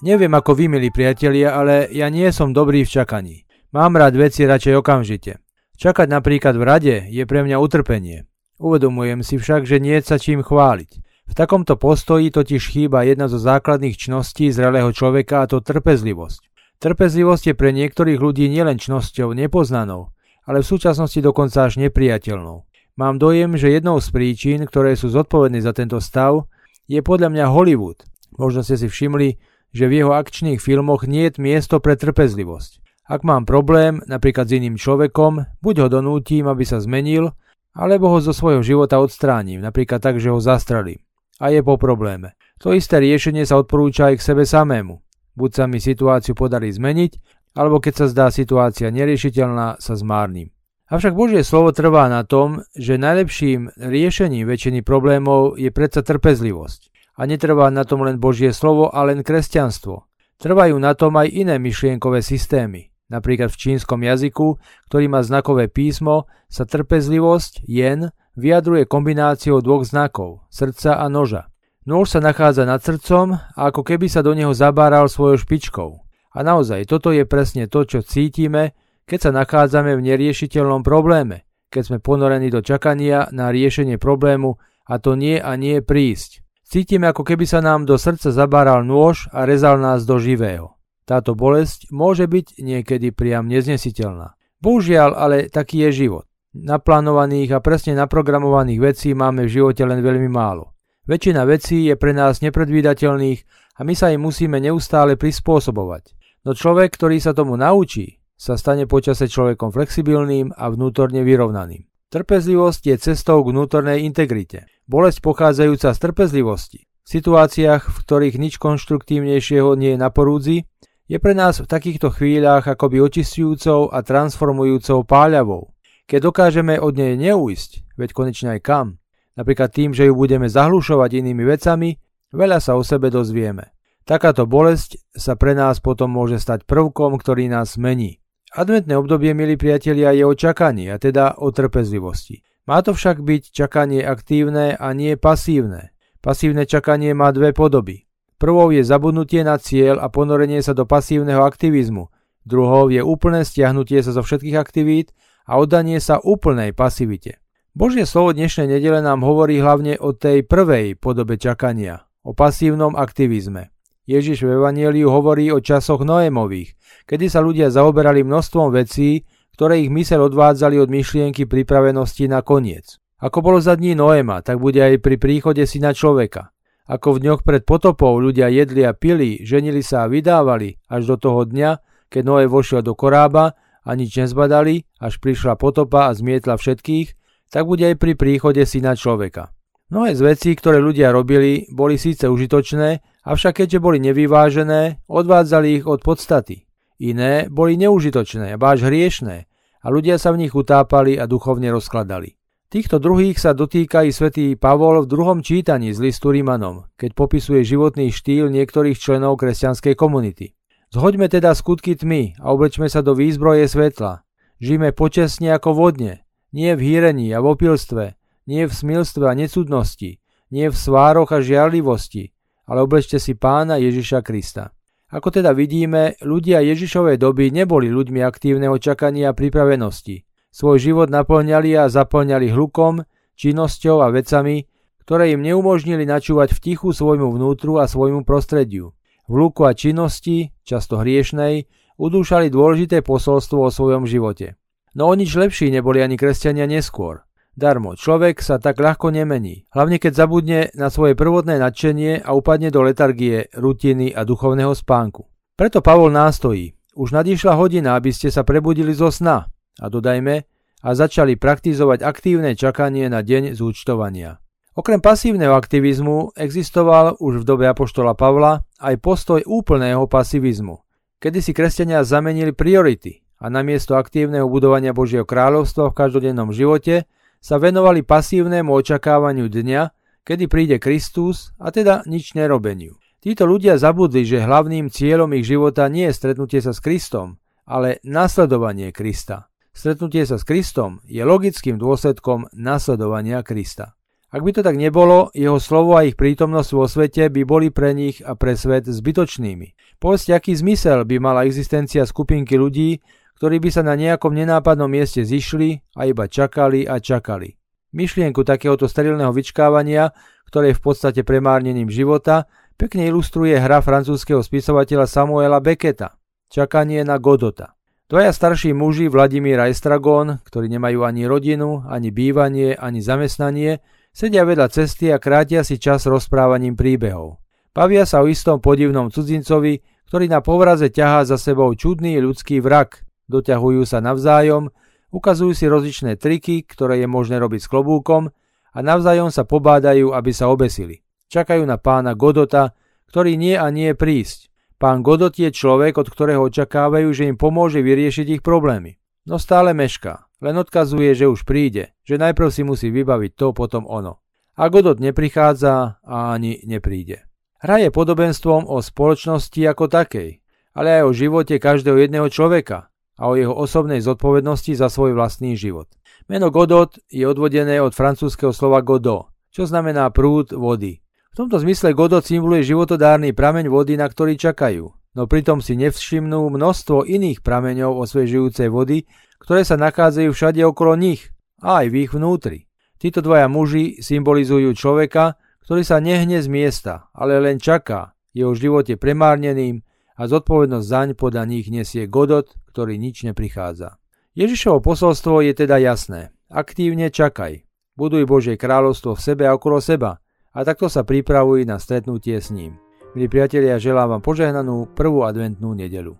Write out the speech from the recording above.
Neviem ako vy, milí priatelia, ale ja nie som dobrý v čakaní. Mám rád veci radšej okamžite. Čakať napríklad v rade je pre mňa utrpenie. Uvedomujem si však, že nie sa čím chváliť. V takomto postoji totiž chýba jedna zo základných čností zrelého človeka a to trpezlivosť. Trpezlivosť je pre niektorých ľudí nielen čnosťou nepoznanou, ale v súčasnosti dokonca až nepriateľnou. Mám dojem, že jednou z príčin, ktoré sú zodpovedné za tento stav, je podľa mňa Hollywood. Možno ste si všimli, že v jeho akčných filmoch nie je miesto pre trpezlivosť. Ak mám problém, napríklad s iným človekom, buď ho donútim, aby sa zmenil, alebo ho zo svojho života odstránim, napríklad tak, že ho zastrelím. A je po probléme. To isté riešenie sa odporúča aj k sebe samému. Buď sa mi situáciu podarí zmeniť, alebo keď sa zdá situácia neriešiteľná, sa zmárnim. Avšak Božie slovo trvá na tom, že najlepším riešením väčšiny problémov je predsa trpezlivosť. A netrvá na tom len Božie slovo a len kresťanstvo. Trvajú na tom aj iné myšlienkové systémy. Napríklad v čínskom jazyku, ktorý má znakové písmo, sa trpezlivosť, jen, vyjadruje kombináciou dvoch znakov, srdca a noža. Nôž sa nachádza nad srdcom ako keby sa do neho zabáral svojou špičkou. A naozaj, toto je presne to, čo cítime, keď sa nachádzame v neriešiteľnom probléme, keď sme ponorení do čakania na riešenie problému a to nie a nie prísť. Cítime, ako keby sa nám do srdca zabáral nôž a rezal nás do živého. Táto bolesť môže byť niekedy priam neznesiteľná. Bohužiaľ, ale taký je život. Naplánovaných a presne naprogramovaných vecí máme v živote len veľmi málo. Väčšina vecí je pre nás nepredvídateľných a my sa im musíme neustále prispôsobovať. No človek, ktorý sa tomu naučí, sa stane počase človekom flexibilným a vnútorne vyrovnaným. Trpezlivosť je cestou k vnútornej integrite. Bolesť pochádzajúca z trpezlivosti. V situáciách, v ktorých nič konštruktívnejšieho nie je na porúdzi, je pre nás v takýchto chvíľach akoby očistujúcou a transformujúcou páľavou. Keď dokážeme od nej neújsť, veď konečne aj kam, napríklad tým, že ju budeme zahlušovať inými vecami, veľa sa o sebe dozvieme. Takáto bolesť sa pre nás potom môže stať prvkom, ktorý nás mení. Adventné obdobie, milí priatelia, je o čakaní, a teda o trpezlivosti. Má to však byť čakanie aktívne a nie pasívne. Pasívne čakanie má dve podoby. Prvou je zabudnutie na cieľ a ponorenie sa do pasívneho aktivizmu. Druhou je úplné stiahnutie sa zo všetkých aktivít a oddanie sa úplnej pasivite. Božie slovo dnešnej nedele nám hovorí hlavne o tej prvej podobe čakania, o pasívnom aktivizme. Ježiš v Evangeliu hovorí o časoch Noémových, kedy sa ľudia zaoberali množstvom vecí, ktoré ich mysel odvádzali od myšlienky pripravenosti na koniec. Ako bolo za dní Noéma, tak bude aj pri príchode syna človeka. Ako v dňoch pred potopou ľudia jedli a pili, ženili sa a vydávali až do toho dňa, keď Noé vošiel do korába a nič nezbadali, až prišla potopa a zmietla všetkých, tak bude aj pri príchode syna človeka. Mnohé z vecí, ktoré ľudia robili, boli síce užitočné, avšak keďže boli nevyvážené, odvádzali ich od podstaty. Iné boli neužitočné, báž hriešné a ľudia sa v nich utápali a duchovne rozkladali. Týchto druhých sa dotýka i svätý Pavol v druhom čítaní z listu Rímanom, keď popisuje životný štýl niektorých členov kresťanskej komunity. Zhoďme teda skutky tmy a oblečme sa do výzbroje svetla. Žijme počesne ako vodne, nie v hýrení a v opilstve, nie v smilstve a necudnosti, nie v svároch a žiarlivosti, ale oblečte si pána Ježiša Krista. Ako teda vidíme, ľudia Ježišovej doby neboli ľuďmi aktívneho čakania a pripravenosti. Svoj život naplňali a zaplňali hlukom, činnosťou a vecami, ktoré im neumožnili načúvať v tichu svojmu vnútru a svojmu prostrediu. V hluku a činnosti, často hriešnej, udúšali dôležité posolstvo o svojom živote. No o nič lepší neboli ani kresťania neskôr. Darmo, človek sa tak ľahko nemení, hlavne keď zabudne na svoje prvotné nadšenie a upadne do letargie, rutiny a duchovného spánku. Preto Pavol nástojí. Už nadišla hodina, aby ste sa prebudili zo sna. A dodajme, a začali praktizovať aktívne čakanie na deň zúčtovania. Okrem pasívneho aktivizmu existoval už v dobe Apoštola Pavla aj postoj úplného pasivizmu, kedy si kresťania zamenili priority a namiesto aktívneho budovania Božieho kráľovstva v každodennom živote sa venovali pasívnemu očakávaniu dňa, kedy príde Kristus a teda nič nerobeniu. Títo ľudia zabudli, že hlavným cieľom ich života nie je stretnutie sa s Kristom, ale nasledovanie Krista. Stretnutie sa s Kristom je logickým dôsledkom nasledovania Krista. Ak by to tak nebolo, jeho slovo a ich prítomnosť vo svete by boli pre nich a pre svet zbytočnými. Povedzte, aký zmysel by mala existencia skupinky ľudí, ktorí by sa na nejakom nenápadnom mieste zišli a iba čakali a čakali. Myšlienku takéhoto sterilného vyčkávania, ktoré je v podstate premárnením života, pekne ilustruje hra francúzského spisovateľa Samuela Becketa Čakanie na Godota. Dvaja starší muži Vladimír a Estragon, ktorí nemajú ani rodinu, ani bývanie, ani zamestnanie, Sedia vedľa cesty a krátia si čas rozprávaním príbehov. Bavia sa o istom podivnom cudzincovi, ktorý na povraze ťahá za sebou čudný ľudský vrak. Doťahujú sa navzájom, ukazujú si rozličné triky, ktoré je možné robiť s klobúkom a navzájom sa pobádajú, aby sa obesili. Čakajú na pána Godota, ktorý nie a nie prísť. Pán Godot je človek, od ktorého očakávajú, že im pomôže vyriešiť ich problémy. No stále mešká. Len odkazuje, že už príde, že najprv si musí vybaviť to, potom ono. A Godot neprichádza a ani nepríde. Hra je podobenstvom o spoločnosti ako takej, ale aj o živote každého jedného človeka a o jeho osobnej zodpovednosti za svoj vlastný život. Meno Godot je odvodené od francúzského slova Godot, čo znamená prúd vody. V tomto zmysle Godot symboluje životodárny prameň vody, na ktorý čakajú, no pritom si nevšimnú množstvo iných prameňov osviežujúcej vody, ktoré sa nachádzajú všade okolo nich a aj v ich vnútri. Títo dvaja muži symbolizujú človeka, ktorý sa nehne z miesta, ale len čaká, jeho živote premárneným a zodpovednosť zaň podľa nich nesie Godot, ktorý nič neprichádza. Ježišovo posolstvo je teda jasné. Aktívne čakaj. Buduj Božie kráľovstvo v sebe a okolo seba a takto sa pripravuj na stretnutie s ním. Milí priatelia, želám vám požehnanú prvú adventnú nedelu.